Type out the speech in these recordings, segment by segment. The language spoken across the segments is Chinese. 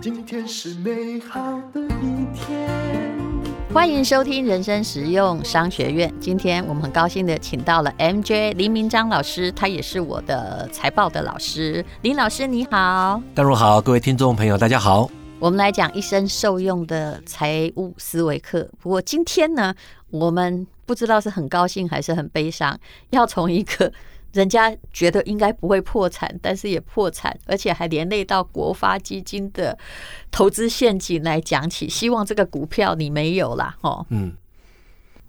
今天是美好的一天。欢迎收听人生实用商学院。今天我们很高兴的请到了 MJ 林明章老师，他也是我的财报的老师。林老师你好，大家好，各位听众朋友大家好。我们来讲一生受用的财务思维课。不过今天呢，我们不知道是很高兴还是很悲伤，要从一个。人家觉得应该不会破产，但是也破产，而且还连累到国发基金的投资陷阱来讲起。希望这个股票你没有啦，哦。嗯，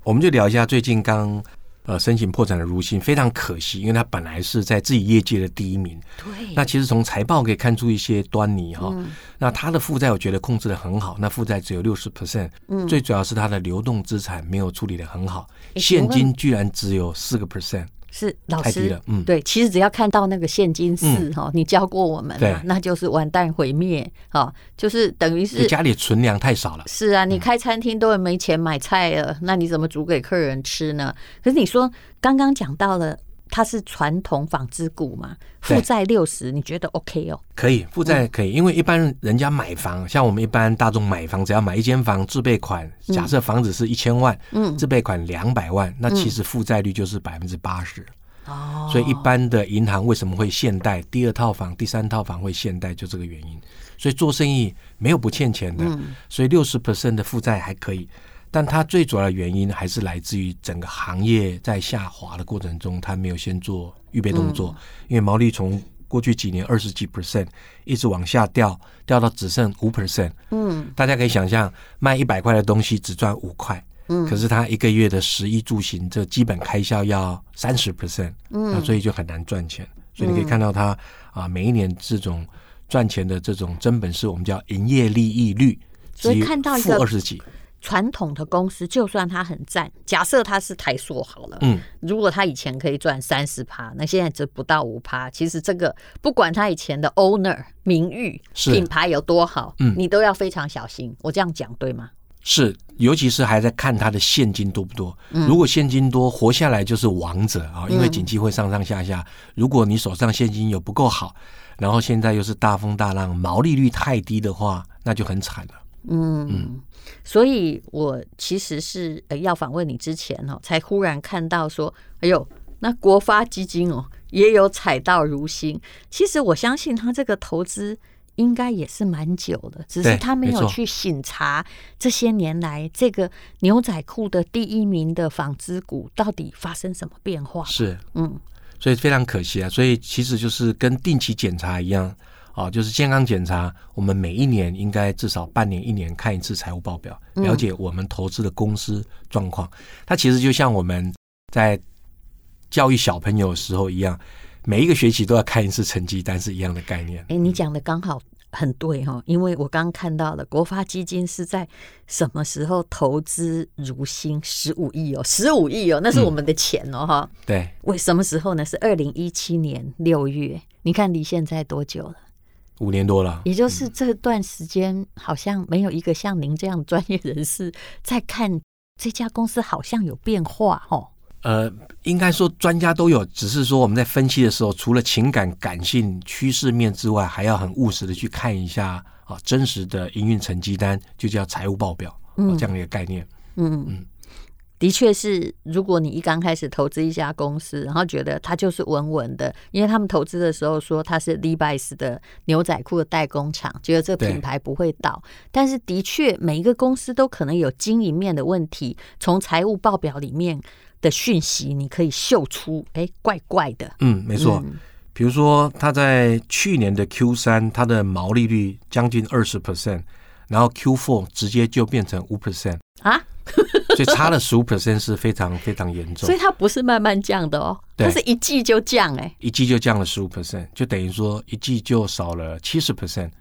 我们就聊一下最近刚呃申请破产的如新，非常可惜，因为他本来是在自己业界的第一名。对。那其实从财报可以看出一些端倪哈。嗯。那他的负债我觉得控制的很好，那负债只有六十 percent。嗯。最主要是他的流动资产没有处理的很好，现金居然只有四个 percent。是老师，嗯，对，其实只要看到那个现金四哈，你教过我们，对，那就是完蛋毁灭，哈，就是等于是家里存粮太少了。是啊，你开餐厅都没钱买菜了，那你怎么煮给客人吃呢？可是你说刚刚讲到了。它是传统纺织股嘛，负债六十，你觉得 OK 哦？可以，负债可以，因为一般人家买房，像我们一般大众买房，只要买一间房，自备款，假设房子是一千万，嗯，自备款两百万，那其实负债率就是百分之八十。哦，所以一般的银行为什么会限贷？第二套房、第三套房会限贷，就这个原因。所以做生意没有不欠钱的，所以六十 percent 的负债还可以。但它最主要的原因还是来自于整个行业在下滑的过程中，它没有先做预备动作。因为毛利从过去几年二十几 percent 一直往下掉，掉到只剩五 percent。嗯，大家可以想象，卖一百块的东西只赚五块，嗯，可是他一个月的食衣住行这基本开销要三十 percent，嗯，那所以就很难赚钱。所以你可以看到它啊，每一年这种赚钱的这种真本事，我们叫营业利益率，所以看到一个负二十几。传统的公司，就算它很赞，假设它是台塑好了，嗯，如果它以前可以赚三十趴，那现在只不到五趴。其实这个不管它以前的 owner 名誉、品牌有多好，嗯，你都要非常小心。我这样讲对吗？是，尤其是还在看他的现金多不多。如果现金多，活下来就是王者啊，因为景气会上上下下。如果你手上现金有不够好，然后现在又是大风大浪，毛利率太低的话，那就很惨了。嗯嗯。所以，我其实是呃要访问你之前哦，才忽然看到说，哎呦，那国发基金哦也有踩到如新。其实我相信他这个投资应该也是蛮久的，只是他没有去审查这些年来这个牛仔裤的第一名的纺织股到底发生什么变化。是，嗯，所以非常可惜啊。所以其实就是跟定期检查一样。啊，就是健康检查，我们每一年应该至少半年、一年看一次财务报表，了解我们投资的公司状况。它其实就像我们在教育小朋友的时候一样，每一个学期都要看一次成绩单，是一样的概念。哎，你讲的刚好很对哈，因为我刚看到了国发基金是在什么时候投资如新十五亿哦，十五亿哦，那是我们的钱哦哈。对，为什么时候呢？是二零一七年六月，你看离现在多久了？五年多了，也就是这段时间，好像没有一个像您这样专业人士在看这家公司，好像有变化哦。呃，应该说专家都有，只是说我们在分析的时候，除了情感、感性、趋势面之外，还要很务实的去看一下啊，真实的营运成绩单，就叫财务报表，嗯，这样的一个概念。嗯嗯。的确是，如果你一刚开始投资一家公司，然后觉得它就是稳稳的，因为他们投资的时候说它是 Levi's 的牛仔裤的代工厂，觉得这个品牌不会倒。但是的确，每一个公司都可能有经营面的问题，从财务报表里面的讯息，你可以嗅出，哎，怪怪的。嗯，没错。嗯、比如说，他在去年的 Q 三，它的毛利率将近二十 percent，然后 Q four 直接就变成五 percent 啊。所以差了十五 percent 是非常非常严重，所以它不是慢慢降的哦，它是一季就降哎，一季就降了十五 percent，就等于说一季就少了七十 percent。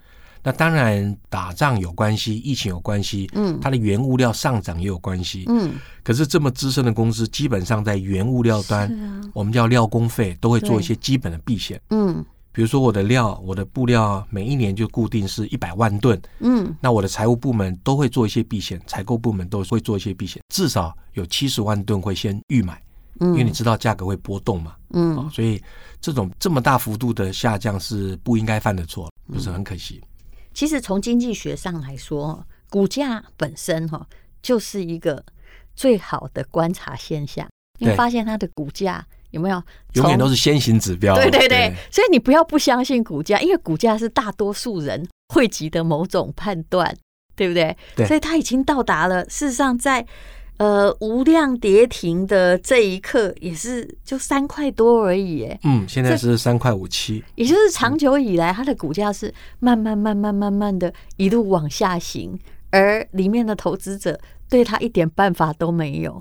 那当然打仗有关系，疫情有关系，嗯，它的原物料上涨也有关系，嗯。可是这么资深的公司，基本上在原物料端，我们叫料工费，都会做一些基本的避险，嗯。比如说我的料，我的布料每一年就固定是一百万吨，嗯，那我的财务部门都会做一些避险，采购部门都会做一些避险，至少有七十万吨会先预买，嗯，因为你知道价格会波动嘛，嗯、哦，所以这种这么大幅度的下降是不应该犯的错，就是很可惜。其实从经济学上来说，股价本身哈就是一个最好的观察现象，因为发现它的股价有没有永远都是先行指标。对对对，所以你不要不相信股价，因为股价是大多数人汇集的某种判断。对不对？对，所以它已经到达了。事实上在，在呃无量跌停的这一刻，也是就三块多而已。哎，嗯，现在是三块五七，也就是长久以来它的股价是慢慢慢慢慢慢的一路往下行，而里面的投资者对它一点办法都没有。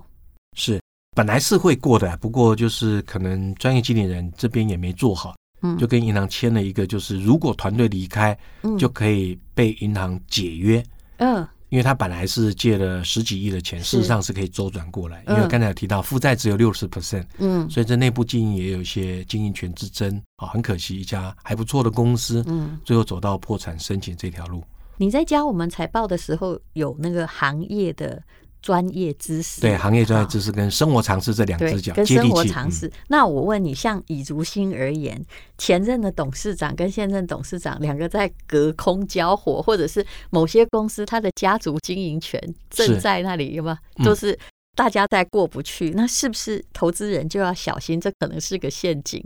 是，本来是会过的，不过就是可能专业经理人这边也没做好。嗯，就跟银行签了一个，就是如果团队离开，嗯，就可以被银行解约。嗯，因为他本来是借了十几亿的钱，事实上是可以周转过来。因为刚才有提到负债只有六十 percent，嗯，所以这内部经营也有一些经营权之争啊。很可惜，一家还不错的公司，嗯，最后走到破产申请这条路。你在教我们财报的时候，有那个行业的。专业知识，对行业专业知识跟生活常识这两只脚，跟生活常识。那我问你，像以如新而言，前任的董事长跟现任董事长两个在隔空交火，或者是某些公司他的家族经营权正在那里，有没有？都是大家在过不去，那是不是投资人就要小心？这可能是个陷阱。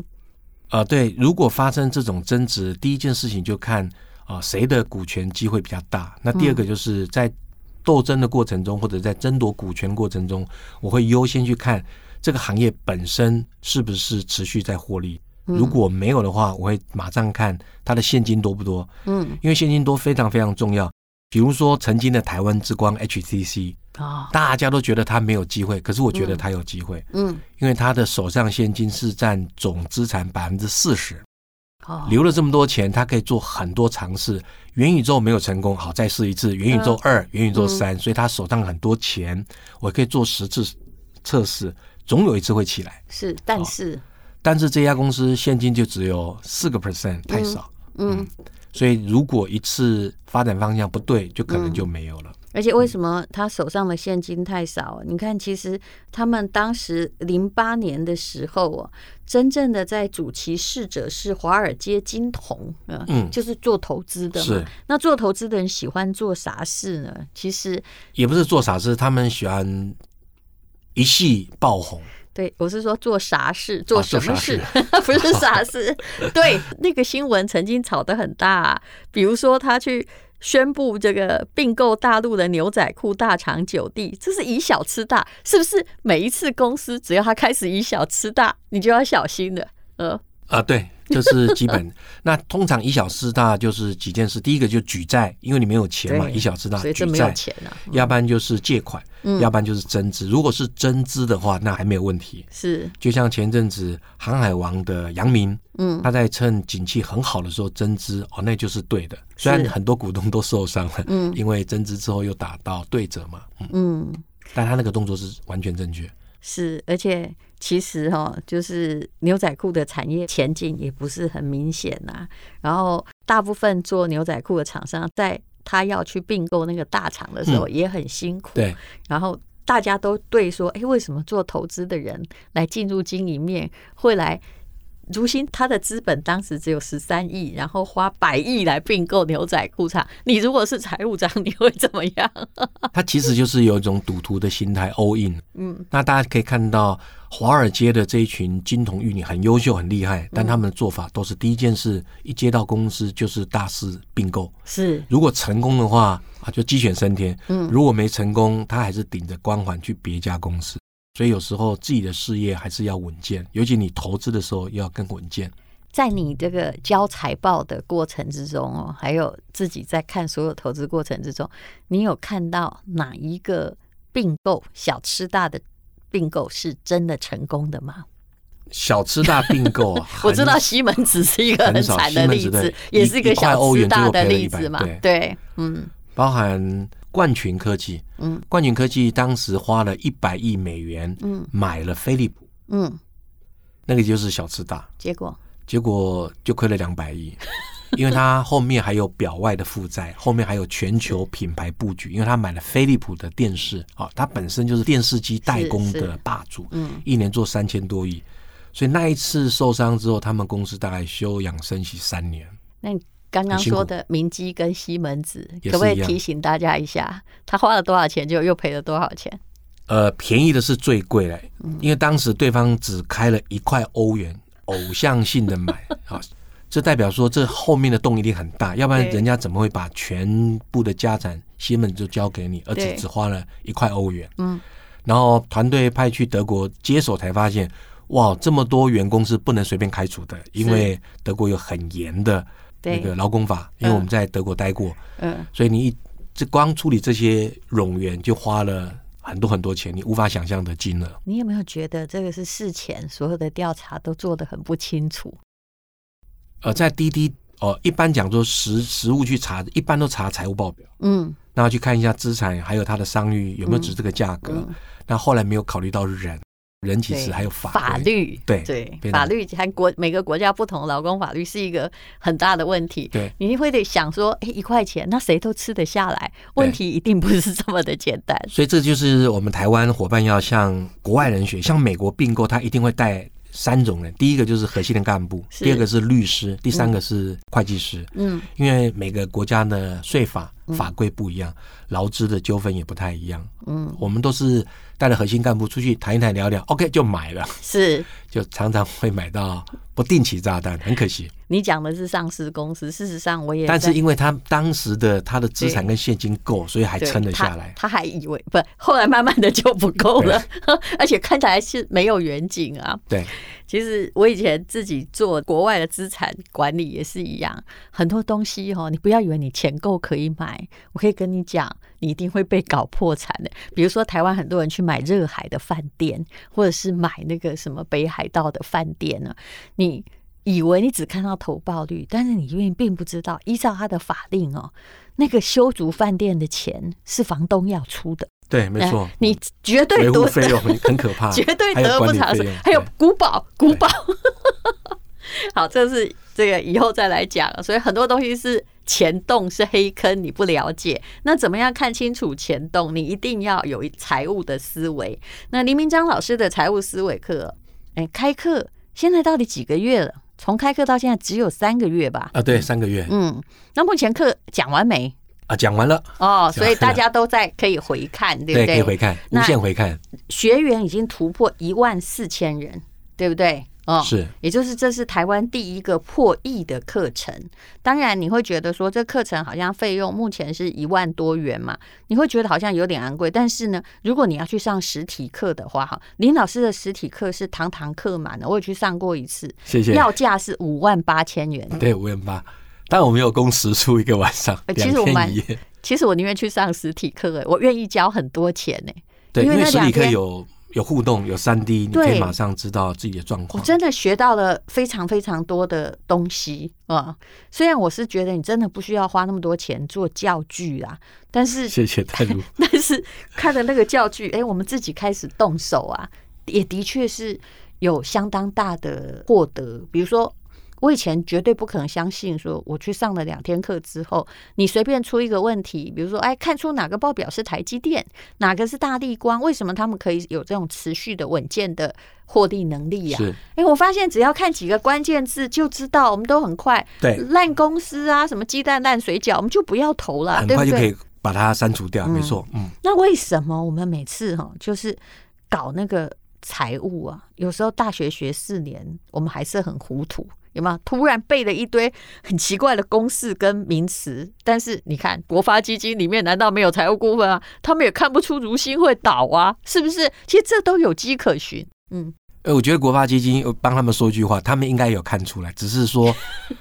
啊，对，如果发生这种争执，第一件事情就看啊谁的股权机会比较大。那第二个就是在。斗争的过程中，或者在争夺股权过程中，我会优先去看这个行业本身是不是持续在获利。如果没有的话，我会马上看它的现金多不多。嗯，因为现金多非常非常重要。比如说曾经的台湾之光 HTC 啊，大家都觉得它没有机会，可是我觉得它有机会。嗯，因为它的手上现金是占总资产百分之四十。留了这么多钱，他可以做很多尝试。元宇宙没有成功，好，再试一次。元宇宙二、元宇宙三，所以他手上很多钱，我可以做十次测试，总有一次会起来。是，但是，但是这家公司现金就只有四个 percent，太少。嗯，嗯，所以如果一次发展方向不对，就可能就没有了。嗯而且为什么他手上的现金太少？你看，其实他们当时零八年的时候啊，真正的在主其事者是华尔街金童啊，嗯，就是做投资的嘛。是。那做投资的人喜欢做啥事呢？其实也不是做啥事，他们喜欢一系爆红。对，我是说做啥事，做什么事，啊、不是啥事。对，那个新闻曾经炒得很大，啊，比如说他去。宣布这个并购大陆的牛仔裤大厂九弟，这是以小吃大，是不是？每一次公司只要他开始以小吃大，你就要小心的。呃啊，对。这是基本。那通常以小失大就是几件事。第一个就举债，因为你没有钱嘛，以小失大举债。要不然就是借款，要不然就是增资。如果是增资的话，那还没有问题。是，就像前阵子航海王的杨明，嗯，他在趁景气很好的时候增资，哦，那就是对的。虽然很多股东都受伤了，嗯，因为增资之后又打到对折嘛，嗯，但他那个动作是完全正确。是，而且。其实哈，就是牛仔裤的产业前景也不是很明显呐。然后大部分做牛仔裤的厂商，在他要去并购那个大厂的时候，也很辛苦。对。然后大家都对说：“哎，为什么做投资的人来进入经营面会来？”如新他的资本当时只有十三亿，然后花百亿来并购牛仔裤厂。你如果是财务长，你会怎么样？他其实就是有一种赌徒的心态，all in。嗯，那大家可以看到，华尔街的这一群金童玉女很优秀、很厉害，但他们的做法都是第一件事，一接到公司就是大肆并购。是，如果成功的话啊，就鸡犬升天。嗯，如果没成功，他还是顶着光环去别家公司。所以有时候自己的事业还是要稳健，尤其你投资的时候要更稳健。在你这个交财报的过程之中哦，还有自己在看所有投资过程之中，你有看到哪一个并购小吃大的并购是真的成功的吗？小吃大并购啊，我知道西门子是一个很惨的例子，也是一个小吃大的例子嘛。对，嗯，包含。冠群科技，嗯，冠群科技当时花了一百亿美元，嗯，买了飞利浦，嗯，那个就是小吃大，结果？结果就亏了两百亿，因为他后面还有表外的负债，后面还有全球品牌布局，因为他买了飞利浦的电视，啊，他本身就是电视机代工的霸主，嗯，一年做三千多亿，所以那一次受伤之后，他们公司大概休养生息三年。那你刚刚说的明基跟西门子，可不可以提醒大家一下，他花了多少钱，就 又赔了多少钱？呃，便宜的是最贵的，因为当时对方只开了一块欧元，偶像性的买 啊，这代表说这后面的洞一定很大，要不然人家怎么会把全部的家产西门就交给你，而且只花了一块欧元？嗯，然后团队派去德国接手，才发现哇，这么多员工是不能随便开除的，因为德国有很严的那个劳工法，因为我们在德国待过，嗯，所以你一这光处理这些冗员就花了。很多很多钱，你无法想象的金额。你有没有觉得这个是事前所有的调查都做得很不清楚？呃，在滴滴哦，一般讲说实实物去查，一般都查财务报表，嗯，然后去看一下资产，还有它的商誉有没有值这个价格。嗯嗯、那后来没有考虑到人。人其实还有法法律，对对，法律还国每个国家不同的劳工法律是一个很大的问题。对，你会得想说，哎，一块钱，那谁都吃得下来？问题一定不是这么的简单。所以这就是我们台湾伙伴要向国外人学，向美国并购，他一定会带三种人：第一个就是核心的干部，第二个是律师，第三个是会计师。嗯，因为每个国家的税法法规不一样，劳资的纠纷也不太一样。嗯，我们都是。带着核心干部出去谈一谈聊聊，OK 就买了，是就常常会买到不定期炸弹，很可惜。你讲的是上市公司，事实上我也，但是因为他当时的他的资产跟现金够，所以还撑得下来。他，他还以为不，后来慢慢的就不够了，而且看起来是没有远景啊。对，其实我以前自己做国外的资产管理也是一样，很多东西哈，你不要以为你钱够可以买，我可以跟你讲。你一定会被搞破产的。比如说，台湾很多人去买热海的饭店，或者是买那个什么北海道的饭店呢？你以为你只看到投报率，但是你因为并不知道，依照他的法令哦，那个修筑饭店的钱是房东要出的。对，没错，你绝对得费用很可怕，绝对得不偿失。还有古堡，古堡。好，这是这个以后再来讲。所以很多东西是。钱洞是黑坑，你不了解。那怎么样看清楚钱洞？你一定要有财务的思维。那林明章老师的财务思维课，哎，开课现在到底几个月了？从开课到现在只有三个月吧？啊，对，三个月。嗯，那目前课讲完没？啊，讲完了。哦，所以大家都在可以回看，对不对？可以回看，无限回看。学员已经突破一万四千人，对不对？哦，是，也就是这是台湾第一个破亿的课程。当然，你会觉得说这课程好像费用目前是一万多元嘛，你会觉得好像有点昂贵。但是呢，如果你要去上实体课的话，哈，林老师的实体课是堂堂课满的，我也去上过一次，谢谢。要价是五万八千元，对，五万八。但我没有工时出一个晚上，其实我蛮，其实我宁愿去上实体课，哎，我愿意交很多钱呢，对，因为实体课有。有互动，有三 D，你可以马上知道自己的状况。我真的学到了非常非常多的东西啊！虽然我是觉得你真的不需要花那么多钱做教具啊，但是谢谢太如。但是看了那个教具，哎、欸，我们自己开始动手啊，也的确是有相当大的获得。比如说。我以前绝对不可能相信，说我去上了两天课之后，你随便出一个问题，比如说，哎，看出哪个报表是台积电，哪个是大地光，为什么他们可以有这种持续的稳健的获利能力呀？是，哎，我发现只要看几个关键字就知道，我们都很快。对，烂公司啊，什么鸡蛋烂水饺，我们就不要投了，很快就可以把它删除掉。没错，嗯。那为什么我们每次哈，就是搞那个财务啊，有时候大学学四年，我们还是很糊涂。有没有突然背了一堆很奇怪的公式跟名词？但是你看国发基金里面难道没有财务顾问啊？他们也看不出如新会倒啊，是不是？其实这都有迹可循。嗯，呃，我觉得国发基金帮他们说一句话，他们应该有看出来，只是说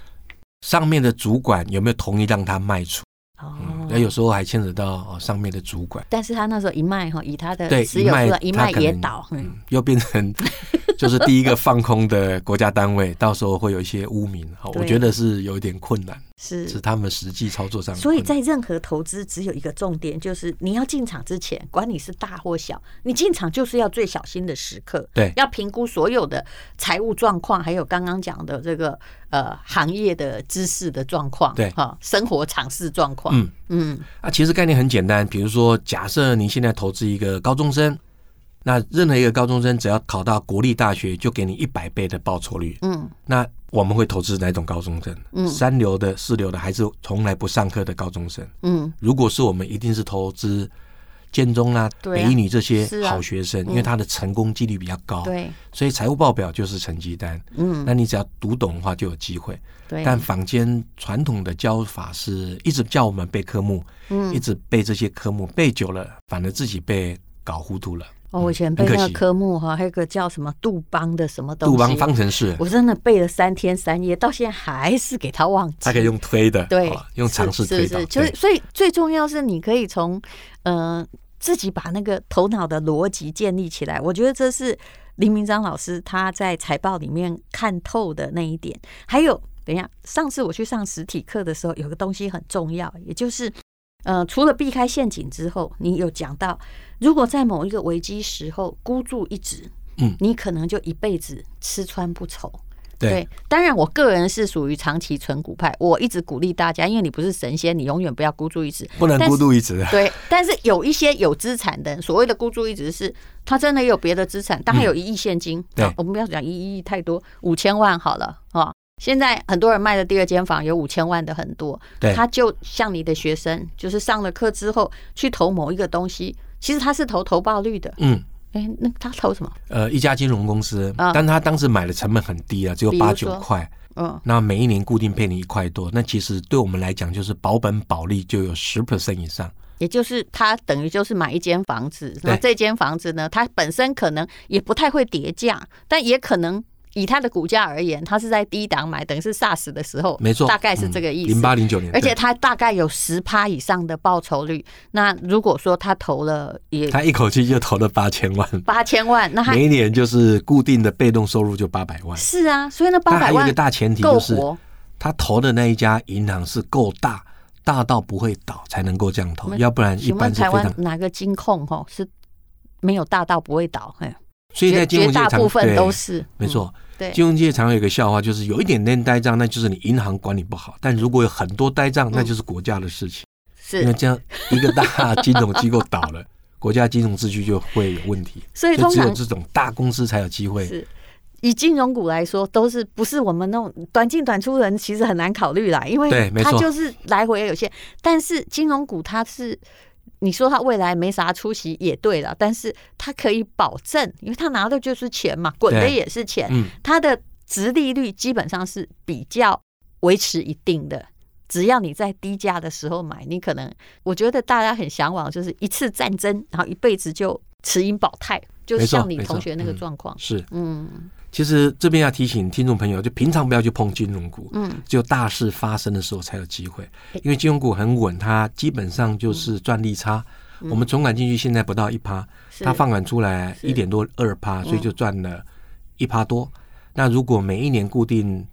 上面的主管有没有同意让他卖出？哦，那、嗯、有时候还牵扯到哦上面的主管。但是他那时候一卖哈，以他的持有一卖，一卖也倒，嗯，又变成。就是第一个放空的国家单位，到时候会有一些污名，好，我觉得是有一点困难，是。是他们实际操作上。所以在任何投资，只有一个重点，就是你要进场之前，管你是大或小，你进场就是要最小心的时刻，对，要评估所有的财务状况，还有刚刚讲的这个呃行业的知识的状况，对，哈，生活常识状况，嗯。嗯，啊，其实概念很简单，比如说，假设您现在投资一个高中生。那任何一个高中生只要考到国立大学，就给你一百倍的报酬率。嗯，那我们会投资哪种高中生？嗯，三流的、四流的，还是从来不上课的高中生？嗯，如果是我们，一定是投资建中啊、北一女这些好学生，啊啊、因为他的成功几率比较高。对，所以财务报表就是成绩单。嗯，那你只要读懂的话，就有机会。对，但坊间传统的教法是一直叫我们背科目，嗯，一直背这些科目，背久了，反而自己被搞糊涂了。哦，我以前背那个科目哈，还有个叫什么杜邦的什么东西，杜邦方程式，我真的背了三天三夜，到现在还是给他忘记。他可以用推的，对，用尝试推导。就是所以最重要是你可以从嗯、呃、自己把那个头脑的逻辑建立起来。我觉得这是林明章老师他在财报里面看透的那一点。还有，等一下，上次我去上实体课的时候，有个东西很重要，也就是。呃，除了避开陷阱之后，你有讲到，如果在某一个危机时候孤注一掷，嗯，你可能就一辈子吃穿不愁。对，对，当然，我个人是属于长期存股派，我一直鼓励大家，因为你不是神仙，你永远不要孤注一掷，不能孤注一掷。对，但是有一些有资产的，所谓的孤注一掷是，他真的有别的资产，但他有一亿现金。嗯、对，我们不要讲一亿太多，五千万好了啊。现在很多人卖的第二间房有五千万的很多，对，他就像你的学生，就是上了课之后去投某一个东西，其实他是投投报率的，嗯，哎，那他投什么？呃，一家金融公司，但他当时买的成本很低啊，只有八九块，嗯，那每一年固定配你一块多，那其实对我们来讲就是保本保利就有十 percent 以上，也就是他等于就是买一间房子，那这间房子呢，它本身可能也不太会叠价，但也可能。以它的股价而言，它是在低档买，等于是 SARS 的时候，没错，大概是这个意思。零八零九年，而且它大概有十趴以上的报酬率。那如果说他投了，也他一口气就投了八千万，八千万，那他每一年就是固定的被动收入就八百万。是啊，所以那八百万，还有一个大前提就是，他投的那一家银行是够大，大到不会倒，才能够这样投，要不然一般是非常。台湾哪个金控哈是没有大到不会倒？哎，所以在金融界大部分都是没错。金融界常有一个笑话，就是有一点点呆账，那就是你银行管理不好；但如果有很多呆账，那就是国家的事情。是，因为这样一个大金融机构倒了，国家金融秩序就会有问题。所以，通常只有这种大公司才有机会。是，以金融股来说，都是不是我们那种短进短出人，其实很难考虑啦，因为它就是来回也有限。但是金融股它是。你说他未来没啥出息也对了，但是他可以保证，因为他拿的就是钱嘛，滚的也是钱，他的值利率基本上是比较维持一定的。只要你在低价的时候买，你可能我觉得大家很向往，就是一次战争，然后一辈子就持盈保泰，就像你同学那个状况，是嗯。其实这边要提醒听众朋友，就平常不要去碰金融股，嗯，只有大事发生的时候才有机会。因为金融股很稳，它基本上就是赚利差。我们存款进去现在不到一趴，它放款出来一点多二趴，所以就赚了一趴多。那如果每一年固定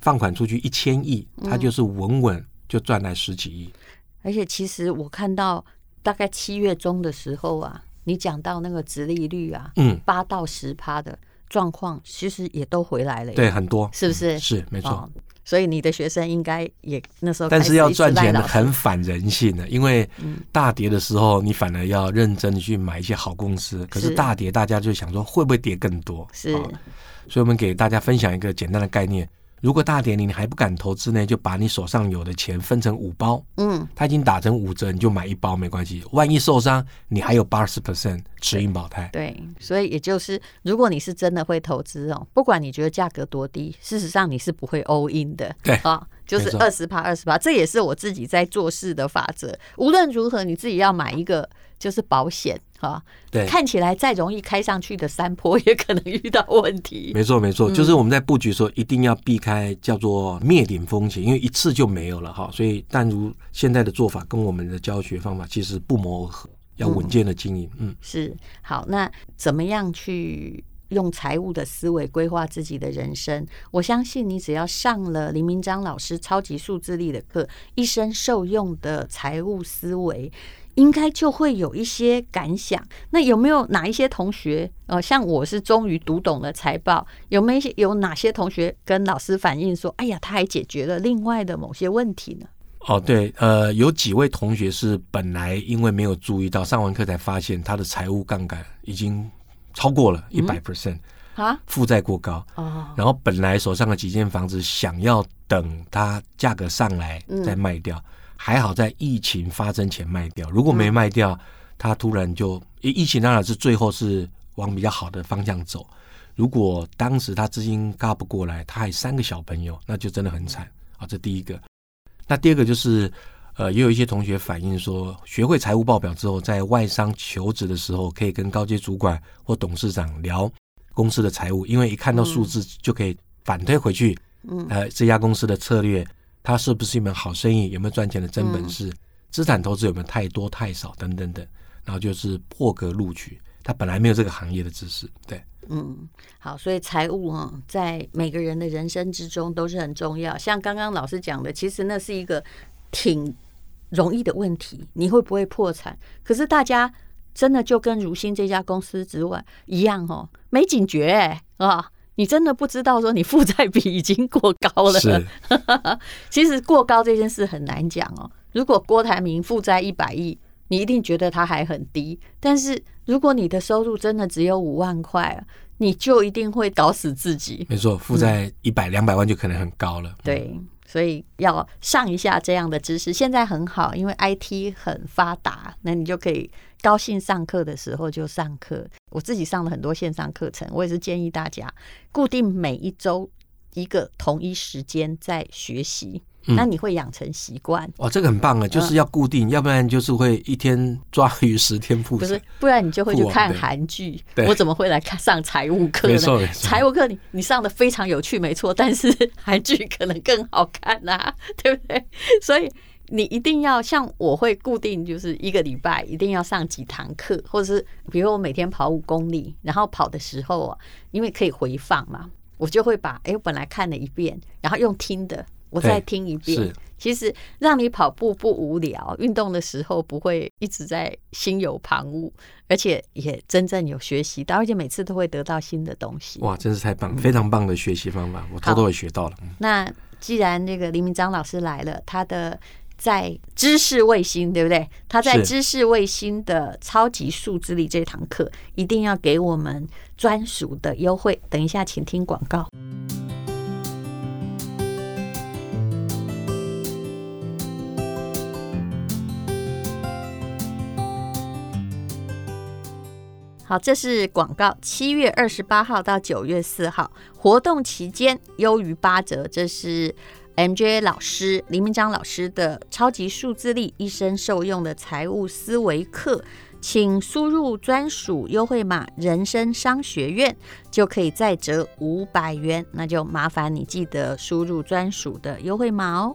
放款出去一千亿，它就是稳稳就赚来十几亿。而且其实我看到大概七月中的时候啊，你讲到那个殖利率啊，嗯，八到十趴的。状况其实也都回来了，对，很多是不是？嗯、是没错、哦。所以你的学生应该也那时候，但是要赚钱很反人性的，因为大跌的时候，你反而要认真的去买一些好公司。可是大跌，大家就想说会不会跌更多？是、哦，所以我们给大家分享一个简单的概念。如果大跌你你还不敢投资呢，就把你手上有的钱分成五包。嗯，它已经打成五折，你就买一包没关系。万一受伤，你还有八十 percent 持盈保泰。对，所以也就是，如果你是真的会投资哦，不管你觉得价格多低，事实上你是不会 all in 的。对啊，就是二十趴二十趴，这也是我自己在做事的法则。无论如何，你自己要买一个。就是保险哈，对，看起来再容易开上去的山坡，也可能遇到问题。没错，没错，就是我们在布局的时候一定要避开叫做灭顶风险，因为一次就没有了哈。所以，但如现在的做法跟我们的教学方法其实不谋而合，要稳健的经营。嗯，是好。那怎么样去用财务的思维规划自己的人生？我相信你只要上了林明章老师超级数字力的课，一生受用的财务思维。应该就会有一些感想。那有没有哪一些同学，呃，像我是终于读懂了财报，有没有有哪些同学跟老师反映说，哎呀，他还解决了另外的某些问题呢？哦，对，呃，有几位同学是本来因为没有注意到，上完课才发现他的财务杠杆已经超过了一百 percent 啊，负债过高哦。然后本来手上的几间房子想要等它价格上来再卖掉，嗯、还好在疫情发生前卖掉。如果没卖掉，他突然就疫情当然是最后是往比较好的方向走。如果当时他资金嘎不过来，他还三个小朋友，那就真的很惨啊。这第一个。那第二个就是，呃，也有一些同学反映说，学会财务报表之后，在外商求职的时候，可以跟高阶主管或董事长聊公司的财务，因为一看到数字就可以反推回去，嗯，呃，这家公司的策略，它是不是一门好生意，有没有赚钱的真本事，资产投资有没有太多太少等等等，然后就是破格录取，他本来没有这个行业的知识，对。嗯，好，所以财务啊，在每个人的人生之中都是很重要。像刚刚老师讲的，其实那是一个挺容易的问题，你会不会破产？可是大家真的就跟如新这家公司之外一样哦，没警觉哎啊，你真的不知道说你负债比已经过高了。是，其实过高这件事很难讲哦。如果郭台铭负债一百亿，你一定觉得他还很低，但是。如果你的收入真的只有五万块，你就一定会搞死自己。没错，负债一百两百万就可能很高了。对，所以要上一下这样的知识。现在很好，因为 IT 很发达，那你就可以高兴上课的时候就上课。我自己上了很多线上课程，我也是建议大家固定每一周一个同一时间在学习。那你会养成习惯哦，这个很棒啊，就是要固定，要不然就是会一天抓鱼十天不是，不然你就会去看韩剧。我怎么会来看上财务课呢？没错，财务课你你上的非常有趣，没错，但是韩剧可能更好看呐，对不对？所以你一定要像我会固定，就是一个礼拜一定要上几堂课，或者是比如我每天跑五公里，然后跑的时候啊，因为可以回放嘛，我就会把哎，我本来看了一遍，然后用听的。我再听一遍，其实让你跑步不无聊，运动的时候不会一直在心有旁骛，而且也真正有学习到，而且每次都会得到新的东西。哇，真是太棒，非常棒的学习方法，嗯、我偷偷也学到了。那既然这个黎明章老师来了，他的在知识卫星，对不对？他在知识卫星的超级数字力这堂课，一定要给我们专属的优惠。等一下，请听广告。好，这是广告。七月二十八号到九月四号活动期间，优于八折。这是 MJ 老师林明章老师的超级数字力一生受用的财务思维课，请输入专属优惠码“人生商学院”，就可以再折五百元。那就麻烦你记得输入专属的优惠码哦。